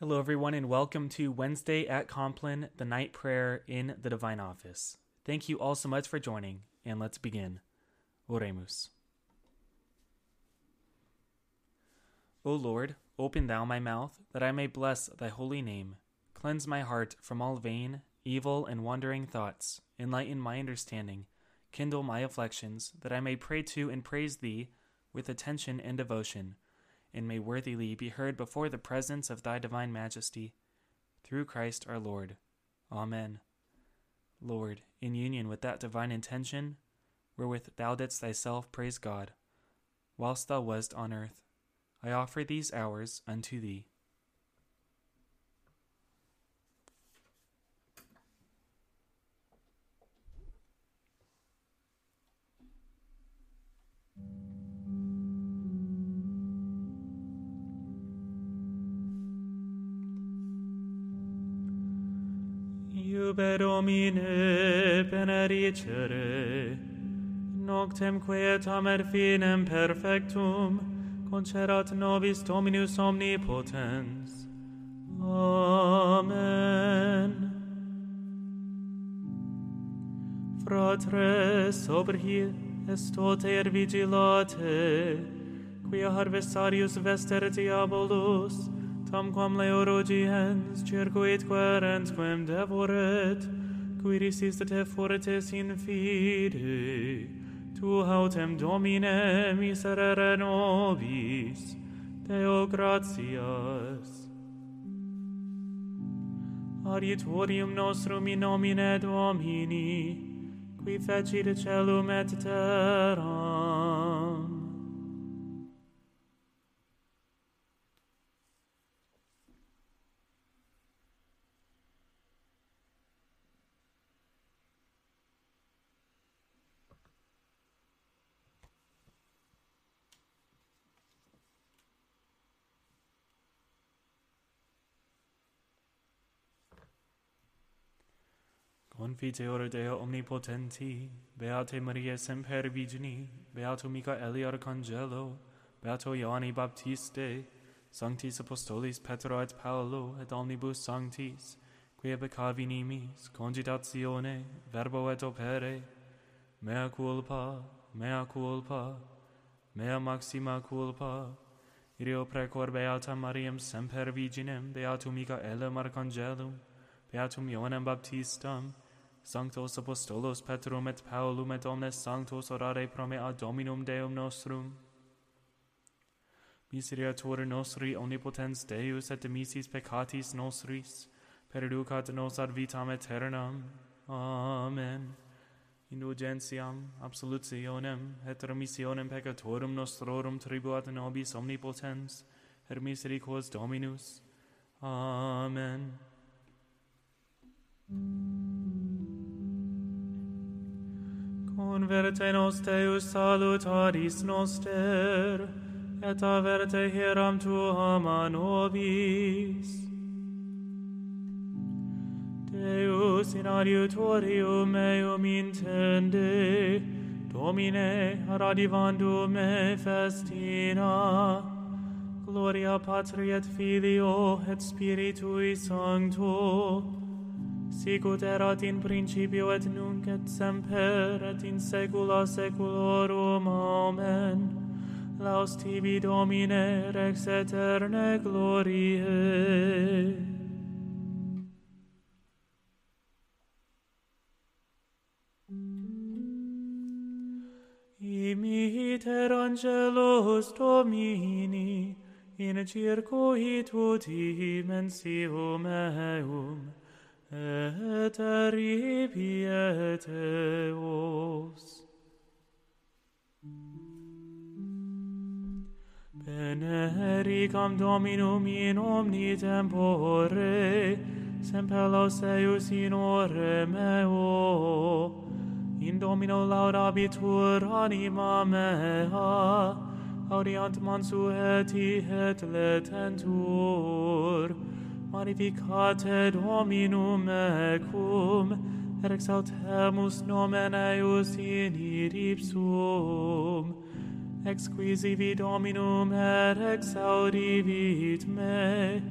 Hello, everyone, and welcome to Wednesday at Compline, the night prayer in the Divine Office. Thank you all so much for joining, and let's begin. Oremus. O Lord, open thou my mouth, that I may bless thy holy name. Cleanse my heart from all vain, evil, and wandering thoughts. Enlighten my understanding. Kindle my afflictions, that I may pray to and praise thee with attention and devotion and may worthily be heard before the presence of thy divine majesty. Through Christ our Lord. Amen. Lord, in union with that divine intention, wherewith thou didst thyself praise God, whilst thou wast on earth, I offer these hours unto thee. per Domine benedicere, noctem quietam er finem perfectum, concerat nobis Dominus omnipotens. Amen. Fratres, sobri est er vigilate, quia harvestarius vester diabolus, tamquam leorogiens circuit querens quem devoret, qui resiste te fortes in fide, tu hautem Domine miserere nobis, Deo gratias. Adiutorium nostrum in nomine Domini, qui fecit celum et terram, Confiteor Deo omnipotenti, Beate Maria semper vigini, Beato Michaeli Arcangelo, Beato Ioanni Baptiste, Sanctis Apostolis Petro et Paolo et omnibus sanctis, quia beccavi nimis, cogitatione, verbo et opere, mea culpa, mea culpa, mea maxima culpa, Irio precor Beata Mariam semper Virginem, Beatum Michaelem Arcangelum, Beatum Ioannem Baptistam, Sanctos Apostolos Petrum et Paulum et omnes sanctos orare pro me ad Dominum Deum nostrum. Miseriatur nostri omnipotens Deus et dimissis peccatis nostris, perducat nos ad vitam aeternam. Amen. Indulgentiam, absolutionem, et remissionem peccatorum nostrorum tribuat nobis omnipotens, et misericors Dominus. Amen. Converte nos Deus salutaris noster, et averte hieram tuam a nobis. Deus in adiutorium meum intende, Domine ad me festina, Gloria Patri et Filio et Spiritui Sancto, Sicut erat in principio et nunc et semper et in saecula saeculorum. Amen. Laus tibi Domine rex aeternae gloriae. Imiter angelus Domini in circuitu dimensium eum et arribi et Dominum in omni tempore, semper los eius in ore meo. In Domino laudabitur anima mea, audiant mansu eti et letentur, Magnificate Dominum mecum, et exaltemus nomen eius in iripsum. Exquisivi Dominum et exaudivit me,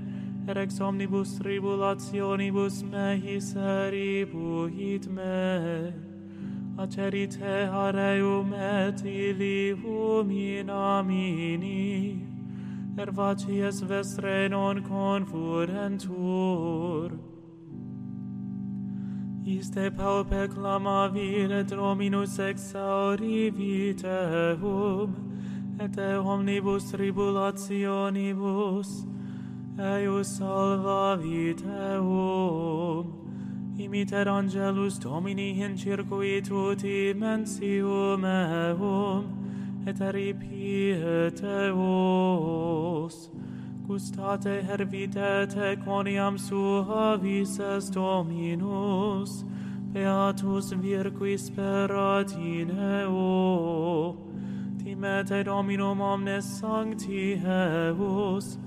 et ex omnibus tribulationibus mehi seribuit me. Acerite areum et ilium in amini, per vacies vestre non confurentur. Iste paupe clamavi et Dominus exauri viteum, et e omnibus tribulationibus, eius salva viteum. Imiter angelus Domini in circuitu dimensium eum, et ripiete vos. Gustate hervidete quoniam suavis est Dominus, Beatus virgui sperat in eo. Timete Dominum omnes sancti eus,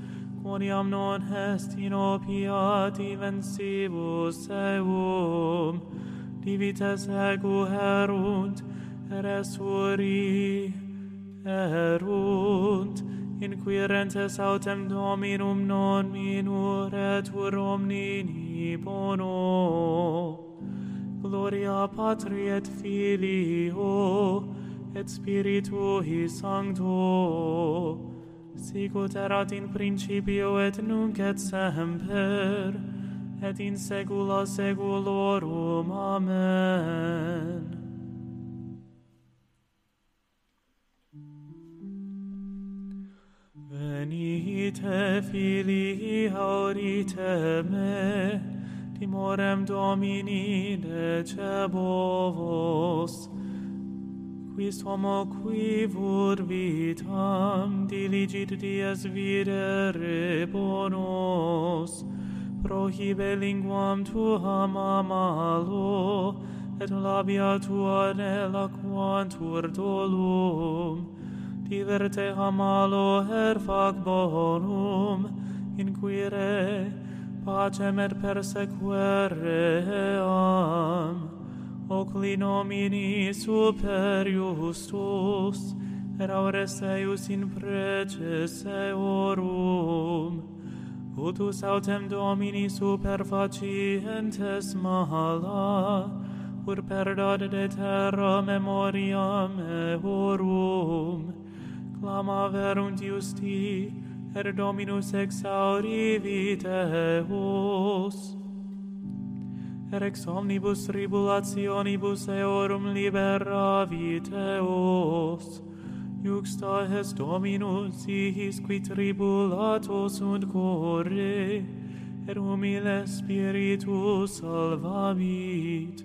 quoniam non est in opiati vensibus eum. Divites ego erunt, eres erunt, inquirentes autem Dominum non minuretur omnini bono. Gloria Patri et Filio et Spiritui Sancto, sicut erat in principio et nunc et semper, et in saecula saeculorum. Amen. Ite filii aurite me, timorem Domini decebo vos, quis homo qui vitam diligit dies videre bonos, prohibe linguam tuam amalo, et labia tua nela quantur dolum, diverte amalo her fac bonum inquire pacem et persequere am. Ocli nomini super justus et aures eius in preces eorum Utus autem domini super facientes mala ur perdat de terra memoriam eorum clama verunt justi, et er Dominus exaurivi teus. Er ex omnibus tribulationibus eorum liberavi eos. Iuxta est Dominus ihis qui tribulatos sunt core, et humile spiritus salvavit,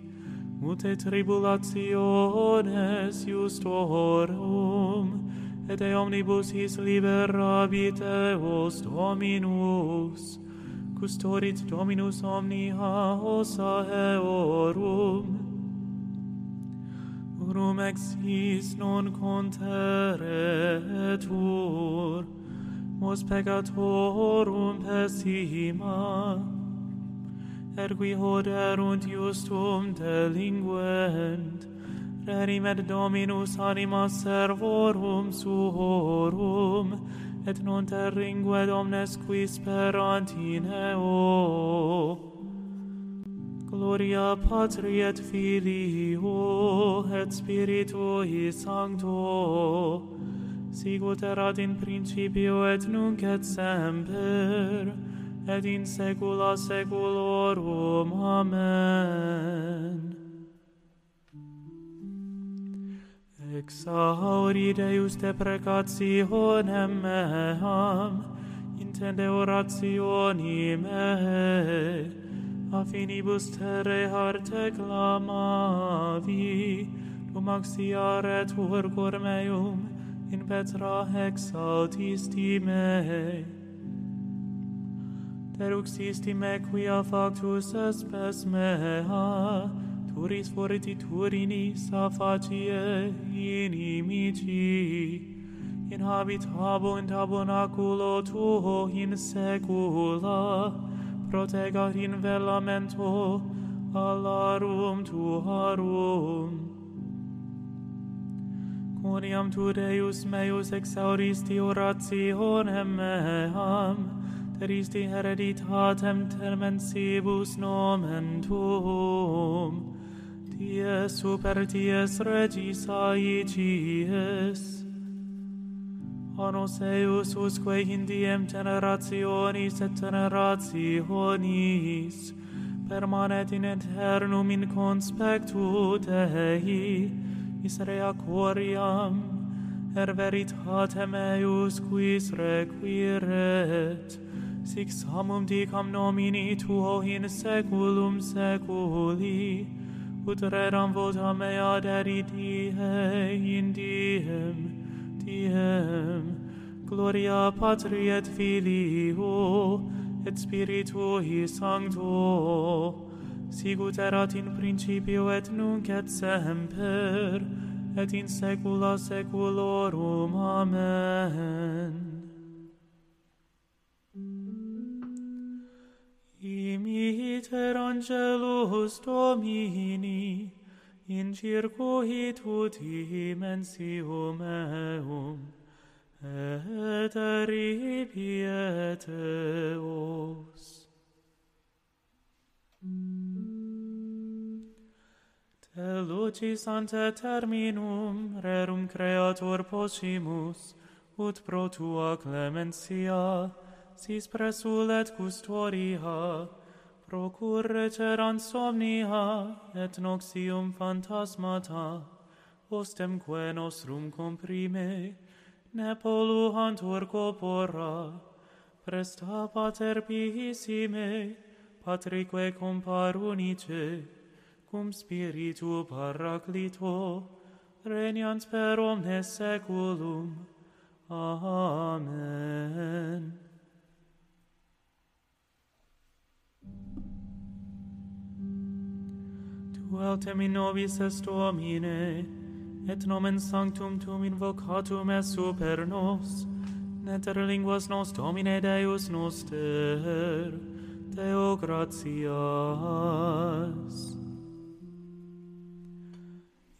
mute tribulationes justorum, et de omnibus his liberabit eos Dominus, custodit Dominus omnia ossa eorum, Rum ex his non conteretur, mos peccatorum pessima, ergui hoderunt justum delinquent, Rerimet Dominus anima servorum suorum, et non terringue omnes qui sperant in eo. Gloria Patri et Filio et Spiritui Sancto, sigut erat in principio et nunc et semper, et in saecula saeculorum. Amen. Exauri Deus te precationem meam, intende orationi me, a finibus terre arte clamavi, cum axiare turcor meum, in petra exaltisti me. Deruxisti me quia factus espes mea, turis fortiturinis a facie inimici, in habitabo in tabernaculo tuo in secula, protegat in velamento alarum tuarum. Quoniam tu Deus meus exauristi orationem meam, teristi hereditatem termensibus nomen tuum Tie super ties regis aicies. Anos eius usque in diem generationis et generationis permanet in eternum in conspectu Dei, Israea coriam, er veritatem eius quis requiret, sic samum dicam nomini tuo in seculum seculi, utreram vota mea deriti in diem, diem, gloria Patri et Filio, et Spiritui Sancto, sicut erat in principio et nunc et semper, et in saecula saeculorum. Amen. imiter angelus Domini, in circuitu dimensium eum, et arribiet eos. Te lucis ante terminum rerum creator possimus, ut pro tua clementia, sis presulet custoria, procurreter somnia et noxium phantasmata, ostemque nostrum comprime, ne polluantur corpora, presta pater pihissime, patrique comparunice, cum spiritu paraclito, regnans per omnes seculum. Amen. Quotem in nobis est Domine, et nomen sanctum Tuum invocatum est super nos, neter linguas nos Domine Deus noster, Deo gratias.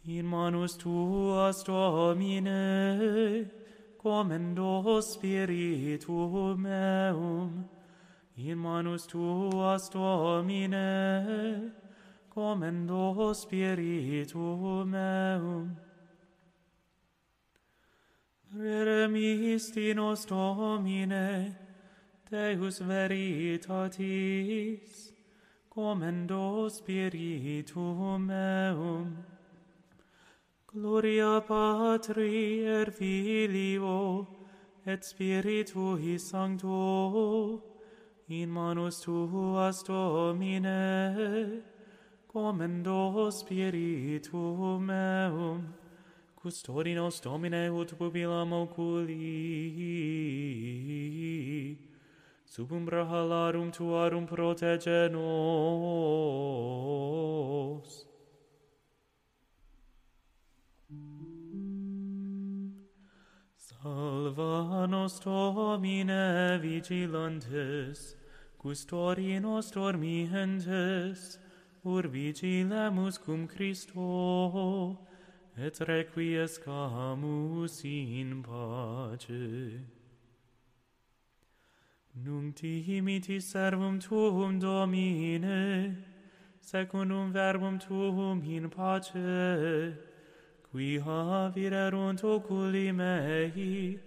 In manus Tuas, Domine, comendo spiritum meum, in manus Tuas, Domine, commendo spiritum meum. Remisti nos Domine, Deus veritatis, commendo spiritum meum. Gloria Patri et Filio et Spiritui Sancto, in manus Tuas Domine, Commendo spiritum meum, custodi nos Domine ut pupilam oculi, sub umbra halarum tuarum protege nos. Salva nos Domine vigilantes, custodi nos dormientes, urvigilamus cum Christo, et requiescamus in pace. Nunc timiti servum tuum, Domine, secundum verbum tuum in pace, qui havirerunt oculi mei,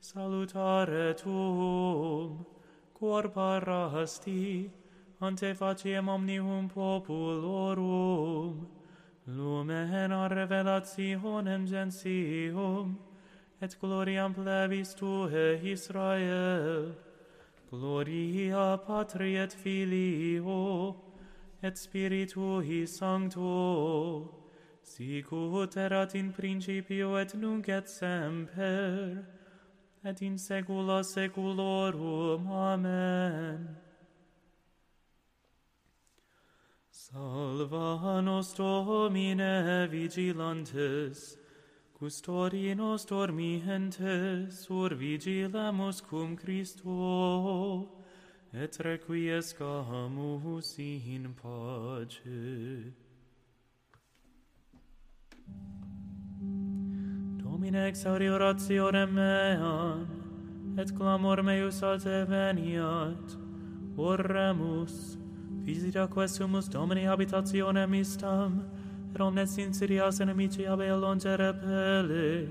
salutare tuum, cor hasti, ante faciem omnium populorum, lumen revelationem gentium, et gloriam plebis Tue, Israel, gloria Patri et Filio, et Spiritui Sancto, sic ut erat in principio et nunc et semper, et in saecula saeculorum. Amen. Salva nos Domine vigilantes, custodi nos dormientes, ur vigilamus cum Christo, et requiescamus in pace. Domine exauri orationem meam, et clamor meus ad te veniat, oremus, visita questumus domini habitationem istam, et omnes insidias inimici ab elonge pele.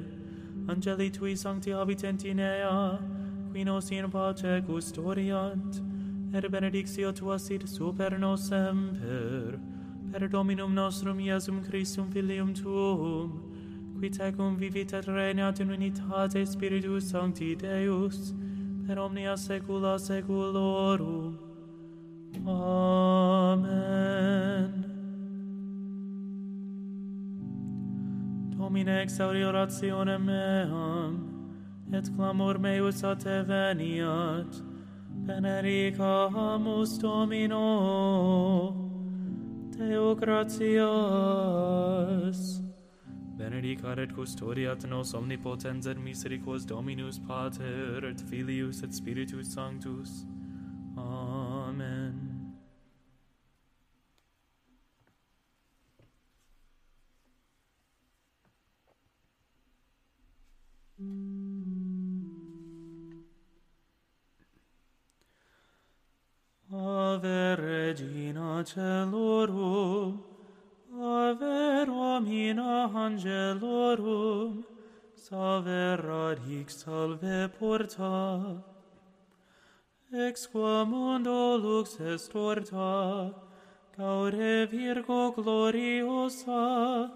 Angeli tui sancti habitent in ea, qui nos in pace custodiant, et benedictio tua sit super nos semper, per Dominum nostrum Iesum Christum Filium tuum, qui tecum vivit et regnat in unitate Spiritus Sancti Deus, per omnia saecula saeculorum. Amen. Domine exauri orationem meam, et clamor meus a te veniat, benedicamus Domino, Deo gratias. Benedicat et custodiat nos omnipotens et misericors Dominus Pater et Filius et Spiritus Sanctus. Amen. celorum, ave Romina angelorum, salve radix, salve porta, ex qua mundo lux est orta, caure virgo gloriosa,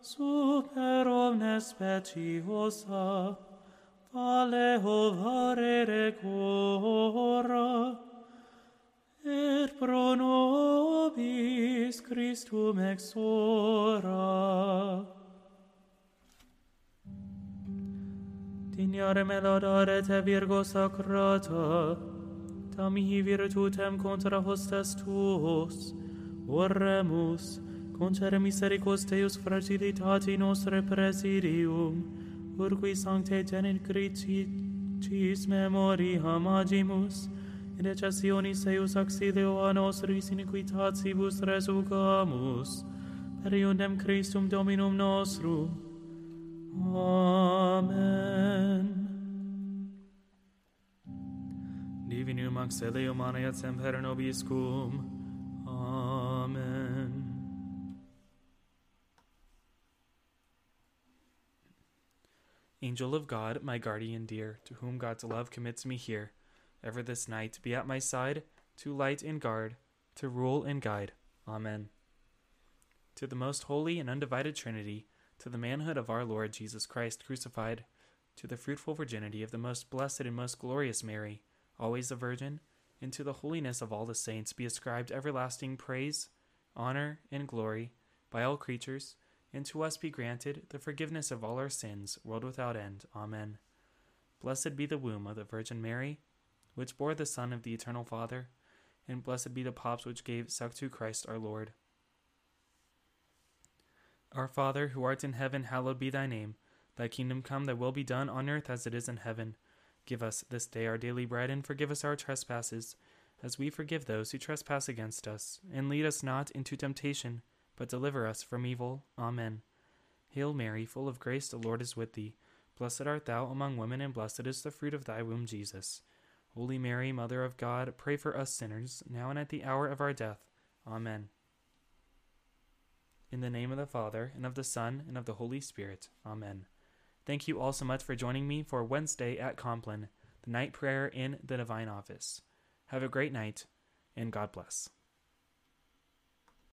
super omnes speciosa, vale ovare record, spiritum ex ora. Dignare me laudare te Virgo Sacrata, tam mihi virtutem contra hostes tuos, oremus, concere misericos Deus fragilitati nostre presidium, urqui sancte genit Christi, cis memoriam agimus, in decessionis eius auxilio a nostris iniquitatibus resucamus, per iundem Christum Dominum nostrum. Amen. Divinum auxilium maneat semper nobis cum. Amen. Angel of God, my guardian dear, to whom God's love commits me here, ever this night be at my side, to light and guard, to rule and guide. Amen. To the most holy and undivided Trinity, to the manhood of our Lord Jesus Christ crucified, to the fruitful virginity of the most blessed and most glorious Mary, always a virgin, and to the holiness of all the saints be ascribed everlasting praise, honor, and glory by all creatures, and to us be granted the forgiveness of all our sins, world without end. Amen. Blessed be the womb of the Virgin Mary which bore the Son of the Eternal Father, and blessed be the pops which gave suck to Christ our Lord. Our Father, who art in heaven, hallowed be thy name. Thy kingdom come, thy will be done on earth as it is in heaven. Give us this day our daily bread, and forgive us our trespasses, as we forgive those who trespass against us. And lead us not into temptation, but deliver us from evil. Amen. Hail Mary, full of grace, the Lord is with thee. Blessed art thou among women, and blessed is the fruit of thy womb, Jesus. Holy Mary, Mother of God, pray for us sinners, now and at the hour of our death. Amen. In the name of the Father, and of the Son, and of the Holy Spirit. Amen. Thank you all so much for joining me for Wednesday at Compline, the night prayer in the Divine Office. Have a great night, and God bless.